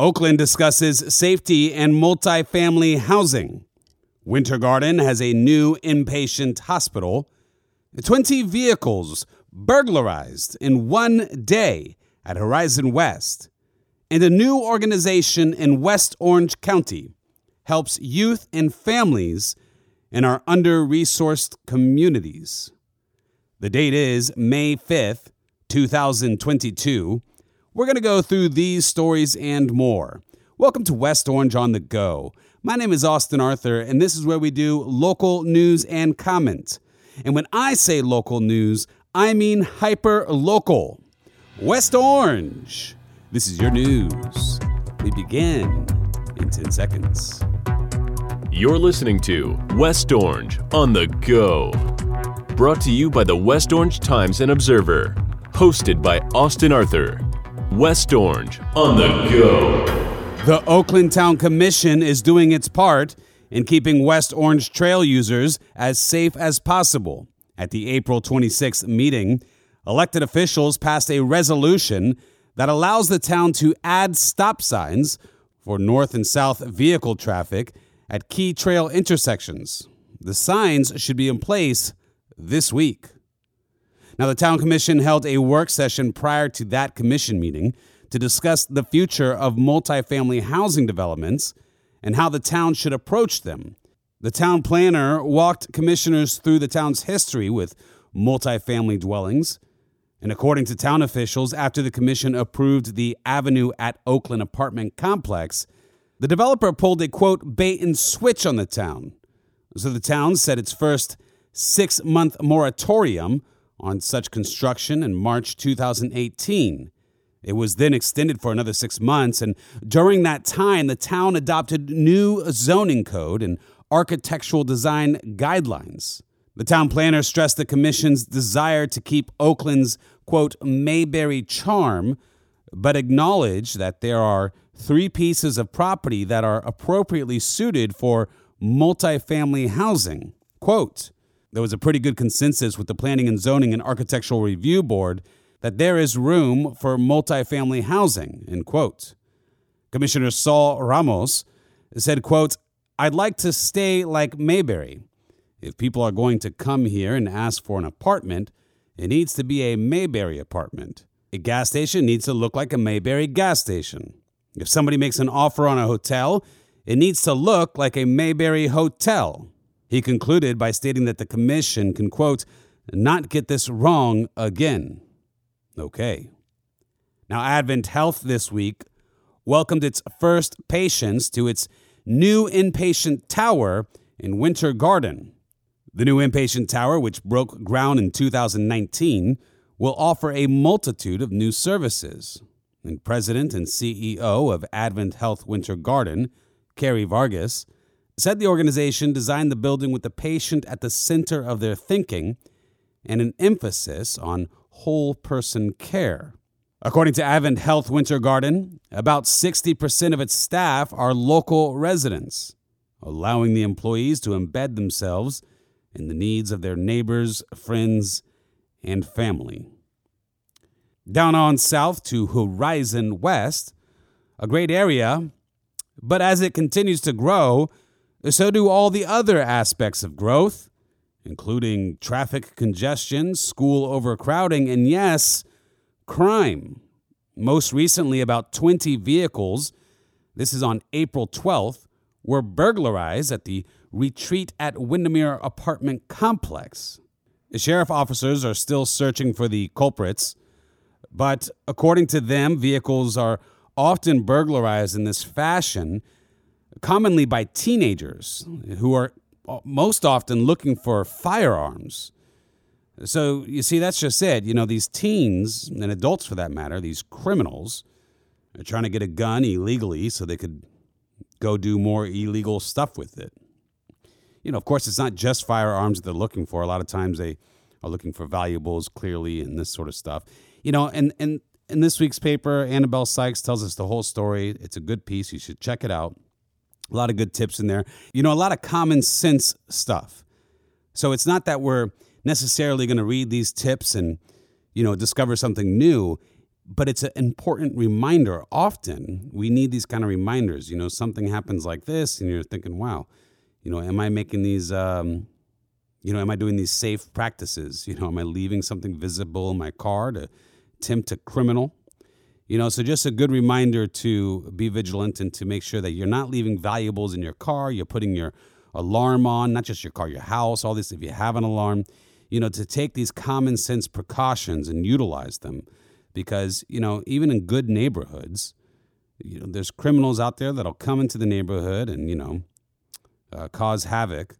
Oakland discusses safety and multifamily housing. Winter Garden has a new inpatient hospital. 20 vehicles burglarized in one day at Horizon West. And a new organization in West Orange County helps youth and families in our under resourced communities. The date is May 5th, 2022. We're going to go through these stories and more. Welcome to West Orange on the Go. My name is Austin Arthur, and this is where we do local news and comment. And when I say local news, I mean hyper local. West Orange. This is your news. We begin in 10 seconds. You're listening to West Orange on the Go. Brought to you by the West Orange Times and Observer. Hosted by Austin Arthur. West Orange on the go. The Oakland Town Commission is doing its part in keeping West Orange Trail users as safe as possible. At the April 26th meeting, elected officials passed a resolution that allows the town to add stop signs for north and south vehicle traffic at key trail intersections. The signs should be in place this week. Now, the Town Commission held a work session prior to that commission meeting to discuss the future of multifamily housing developments and how the town should approach them. The town planner walked commissioners through the town's history with multifamily dwellings. And according to town officials, after the commission approved the Avenue at Oakland apartment complex, the developer pulled a quote bait and switch on the town. So the town set its first six month moratorium on such construction in March 2018. It was then extended for another six months, and during that time, the town adopted new zoning code and architectural design guidelines. The town planner stressed the commission's desire to keep Oakland's, quote, Mayberry charm, but acknowledged that there are three pieces of property that are appropriately suited for multifamily housing. Quote, there was a pretty good consensus with the Planning and Zoning and Architectural Review Board that there is room for multifamily housing, end quote. Commissioner Saul Ramos said, quote, I'd like to stay like Mayberry. If people are going to come here and ask for an apartment, it needs to be a Mayberry apartment. A gas station needs to look like a Mayberry gas station. If somebody makes an offer on a hotel, it needs to look like a Mayberry hotel. He concluded by stating that the commission can, quote, not get this wrong again. Okay. Now, Advent Health this week welcomed its first patients to its new inpatient tower in Winter Garden. The new inpatient tower, which broke ground in 2019, will offer a multitude of new services. And President and CEO of Advent Health Winter Garden, Carrie Vargas, said the organization designed the building with the patient at the center of their thinking and an emphasis on whole person care. According to Advent Health Winter Garden, about 60% of its staff are local residents, allowing the employees to embed themselves in the needs of their neighbors, friends, and family. Down on south to Horizon West, a great area, but as it continues to grow, so do all the other aspects of growth, including traffic congestion, school overcrowding, and yes, crime. Most recently, about 20 vehicles, this is on April 12th, were burglarized at the Retreat at Windermere apartment complex. The sheriff officers are still searching for the culprits, but according to them, vehicles are often burglarized in this fashion commonly by teenagers who are most often looking for firearms. So you see, that's just it. You know, these teens and adults for that matter, these criminals, are trying to get a gun illegally so they could go do more illegal stuff with it. You know, of course, it's not just firearms that they're looking for. A lot of times they are looking for valuables, clearly, and this sort of stuff. You know, and and in this week's paper, Annabelle Sykes tells us the whole story. It's a good piece. You should check it out. A lot of good tips in there. You know, a lot of common sense stuff. So it's not that we're necessarily going to read these tips and, you know, discover something new, but it's an important reminder. Often we need these kind of reminders. You know, something happens like this, and you're thinking, wow, you know, am I making these, um, you know, am I doing these safe practices? You know, am I leaving something visible in my car to tempt a criminal? You know, so just a good reminder to be vigilant and to make sure that you're not leaving valuables in your car. You're putting your alarm on, not just your car, your house, all this, if you have an alarm, you know, to take these common sense precautions and utilize them. Because, you know, even in good neighborhoods, you know, there's criminals out there that'll come into the neighborhood and, you know, uh, cause havoc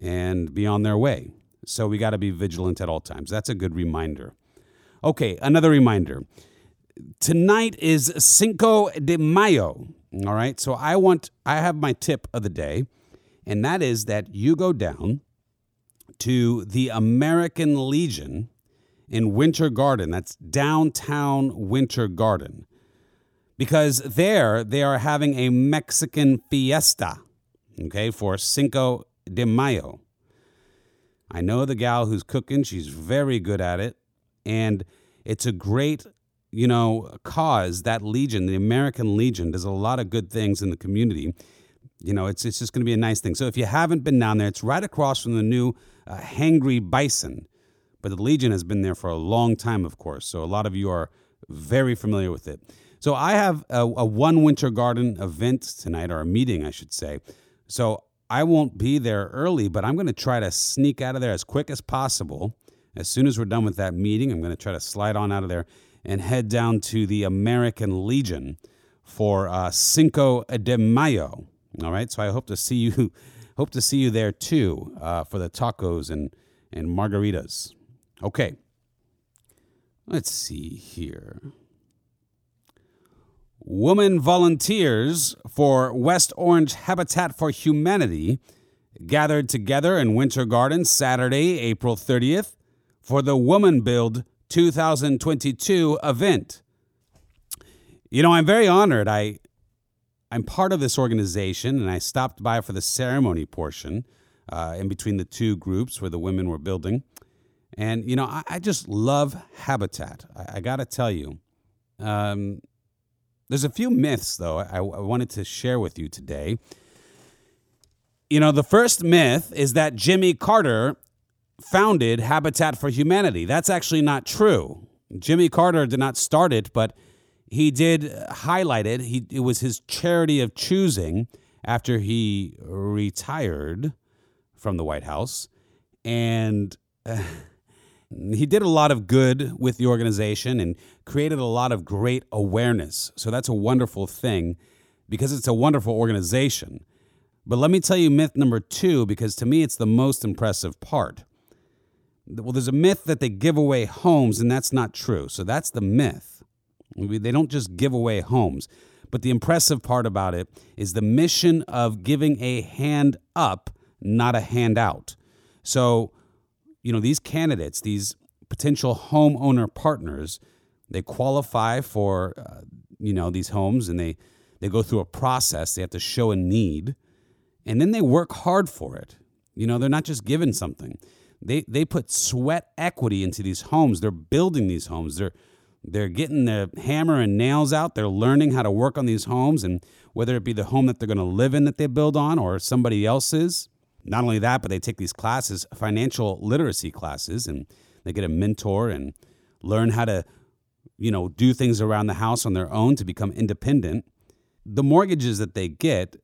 and be on their way. So we got to be vigilant at all times. That's a good reminder. Okay, another reminder tonight is Cinco de Mayo. All right. So I want, I have my tip of the day, and that is that you go down to the American Legion in Winter Garden. That's downtown Winter Garden. Because there they are having a Mexican fiesta, okay, for Cinco de Mayo. I know the gal who's cooking, she's very good at it. And it's a great you know, cause that Legion, the American Legion, does a lot of good things in the community. You know, it's, it's just going to be a nice thing. So if you haven't been down there, it's right across from the new uh, Hangry Bison. But the Legion has been there for a long time, of course. So a lot of you are very familiar with it. So I have a, a one winter garden event tonight, or a meeting, I should say. So I won't be there early, but I'm going to try to sneak out of there as quick as possible. As soon as we're done with that meeting, I'm going to try to slide on out of there and head down to the American Legion for uh, Cinco de Mayo. All right, so I hope to see you, hope to see you there too uh, for the tacos and and margaritas. Okay, let's see here. Woman volunteers for West Orange Habitat for Humanity gathered together in Winter Garden Saturday, April 30th for the Woman Build 2022 event. You know, I'm very honored. I I'm part of this organization, and I stopped by for the ceremony portion uh, in between the two groups where the women were building. And you know, I, I just love habitat. I, I got to tell you, um, there's a few myths though I, I wanted to share with you today. You know, the first myth is that Jimmy Carter founded Habitat for Humanity. That's actually not true. Jimmy Carter did not start it, but he did highlight it. He, it was his charity of choosing after he retired from the White House. And uh, he did a lot of good with the organization and created a lot of great awareness. So that's a wonderful thing because it's a wonderful organization. But let me tell you myth number two, because to me it's the most impressive part well, there's a myth that they give away homes, and that's not true. So that's the myth. They don't just give away homes. But the impressive part about it is the mission of giving a hand up, not a handout. So, you know, these candidates, these potential homeowner partners, they qualify for, uh, you know, these homes and they, they go through a process. They have to show a need and then they work hard for it. You know, they're not just given something they they put sweat equity into these homes. They're building these homes. They're they're getting the hammer and nails out. They're learning how to work on these homes, and whether it be the home that they're going to live in that they build on or somebody else's. Not only that, but they take these classes, financial literacy classes, and they get a mentor and learn how to, you know, do things around the house on their own to become independent. The mortgages that they get,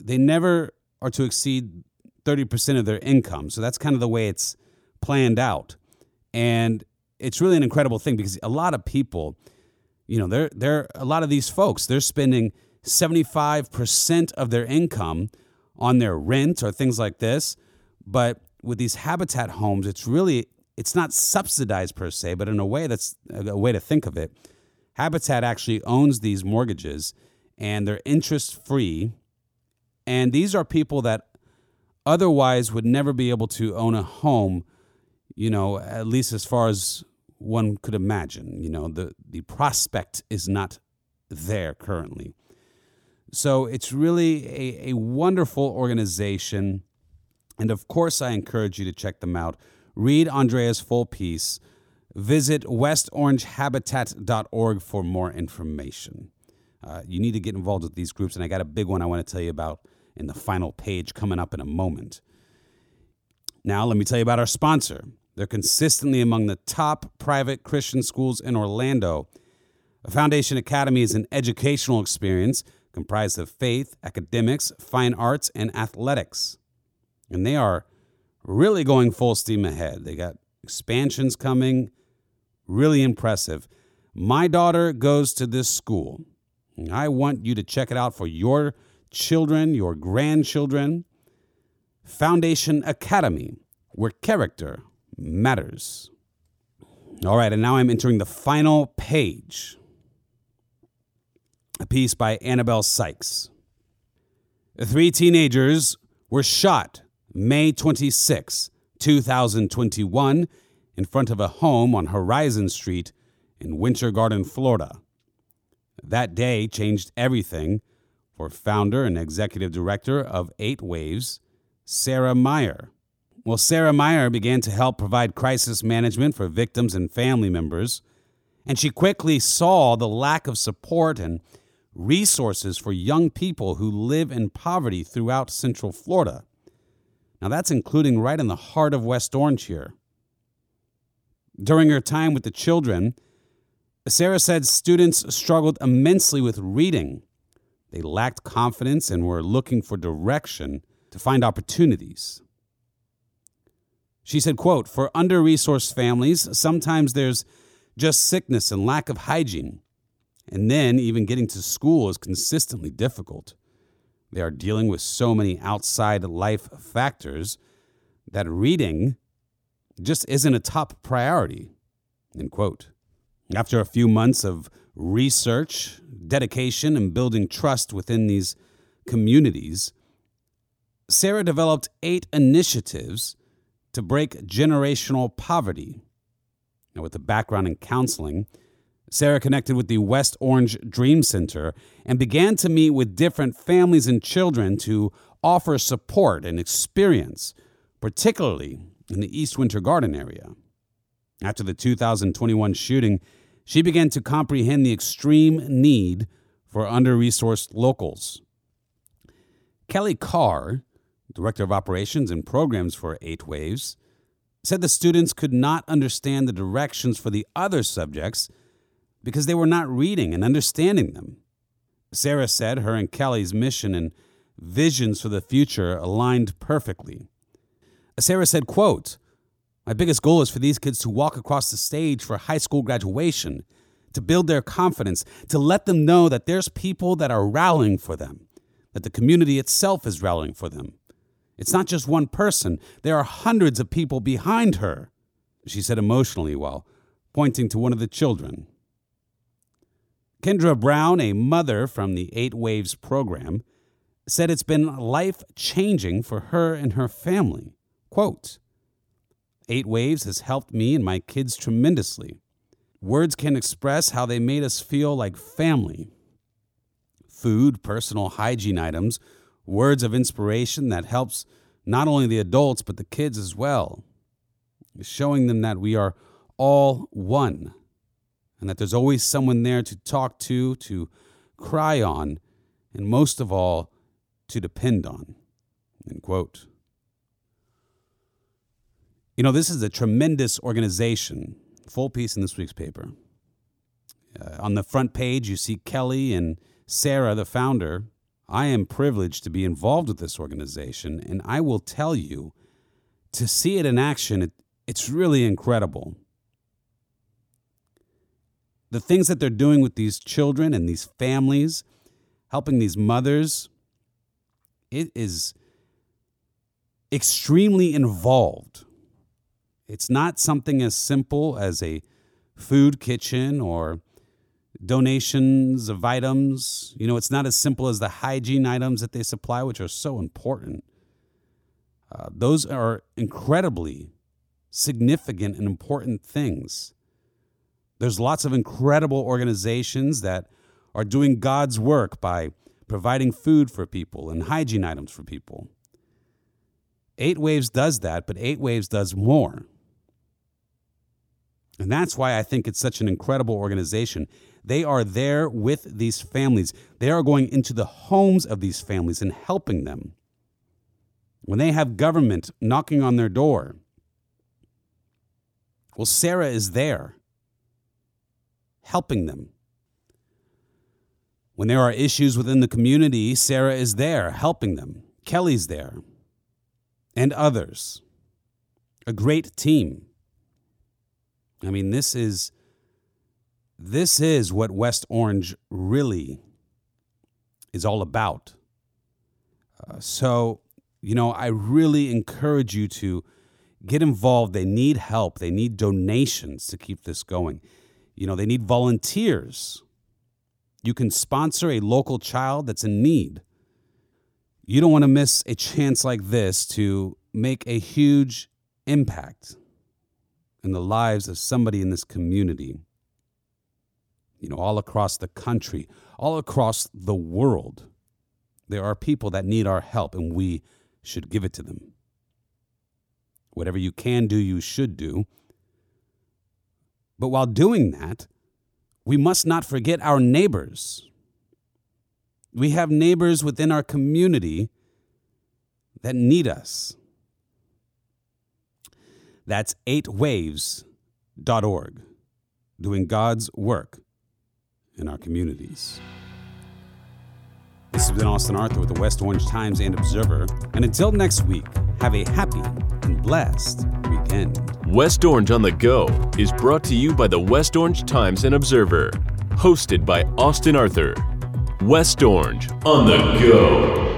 they never are to exceed 30% of their income. So that's kind of the way it's planned out. And it's really an incredible thing because a lot of people, you know, they're, they're a lot of these folks, they're spending 75% of their income on their rent or things like this. But with these habitat homes, it's really it's not subsidized per se, but in a way that's a way to think of it. Habitat actually owns these mortgages and they're interest free. And these are people that otherwise would never be able to own a home, you know, at least as far as one could imagine. You know, the, the prospect is not there currently. So it's really a, a wonderful organization. And of course, I encourage you to check them out. Read Andrea's full piece. visit westorangehabitat.org for more information. Uh, you need to get involved with these groups, and I got a big one I want to tell you about in the final page coming up in a moment. Now, let me tell you about our sponsor. They're consistently among the top private Christian schools in Orlando. A Foundation Academy is an educational experience comprised of faith, academics, fine arts, and athletics. And they are really going full steam ahead. They got expansions coming, really impressive. My daughter goes to this school. I want you to check it out for your children, your grandchildren. Foundation Academy, where character matters. All right, and now I'm entering the final page. A piece by Annabelle Sykes. Three teenagers were shot May 26, 2021, in front of a home on Horizon Street in Winter Garden, Florida. That day changed everything for founder and executive director of Eight Waves, Sarah Meyer. Well, Sarah Meyer began to help provide crisis management for victims and family members, and she quickly saw the lack of support and resources for young people who live in poverty throughout Central Florida. Now, that's including right in the heart of West Orange here. During her time with the children, Sarah said students struggled immensely with reading. They lacked confidence and were looking for direction to find opportunities. She said, quote, for under-resourced families, sometimes there's just sickness and lack of hygiene. And then even getting to school is consistently difficult. They are dealing with so many outside life factors that reading just isn't a top priority. End quote. After a few months of research, dedication, and building trust within these communities, Sarah developed eight initiatives to break generational poverty. Now, with a background in counseling, Sarah connected with the West Orange Dream Center and began to meet with different families and children to offer support and experience, particularly in the East Winter Garden area. After the 2021 shooting, she began to comprehend the extreme need for under resourced locals. Kelly Carr, Director of Operations and Programs for Eight Waves, said the students could not understand the directions for the other subjects because they were not reading and understanding them. Sarah said her and Kelly's mission and visions for the future aligned perfectly. Sarah said, quote, My biggest goal is for these kids to walk across the stage for high school graduation, to build their confidence, to let them know that there's people that are rallying for them, that the community itself is rallying for them. It's not just one person, there are hundreds of people behind her, she said emotionally while pointing to one of the children. Kendra Brown, a mother from the Eight Waves program, said it's been life changing for her and her family. Quote Eight Waves has helped me and my kids tremendously. Words can express how they made us feel like family. Food, personal hygiene items, words of inspiration that helps not only the adults but the kids as well. Showing them that we are all one and that there's always someone there to talk to, to cry on, and most of all, to depend on. End quote. You know, this is a tremendous organization. Full piece in this week's paper. Uh, on the front page, you see Kelly and Sarah, the founder. I am privileged to be involved with this organization, and I will tell you to see it in action, it, it's really incredible the things that they're doing with these children and these families, helping these mothers, it is extremely involved. It's not something as simple as a food kitchen or donations of items. You know, it's not as simple as the hygiene items that they supply, which are so important. Uh, those are incredibly significant and important things. There's lots of incredible organizations that are doing God's work by providing food for people and hygiene items for people. Eight Waves does that, but Eight Waves does more. And that's why I think it's such an incredible organization. They are there with these families. They are going into the homes of these families and helping them. When they have government knocking on their door, well, Sarah is there helping them. When there are issues within the community, Sarah is there helping them. Kelly's there, and others. A great team. I mean, this is this is what West Orange really is all about. Uh, so, you know, I really encourage you to get involved. They need help. They need donations to keep this going. You know, they need volunteers. You can sponsor a local child that's in need. You don't want to miss a chance like this to make a huge impact in the lives of somebody in this community. You know, all across the country, all across the world, there are people that need our help, and we should give it to them. Whatever you can do, you should do. But while doing that, we must not forget our neighbors. We have neighbors within our community that need us. That's 8waves.org, doing God's work in our communities. This has been Austin Arthur with the West Orange Times and Observer. And until next week, have a happy and blessed weekend. West Orange on the Go is brought to you by the West Orange Times and Observer, hosted by Austin Arthur. West Orange on the Go.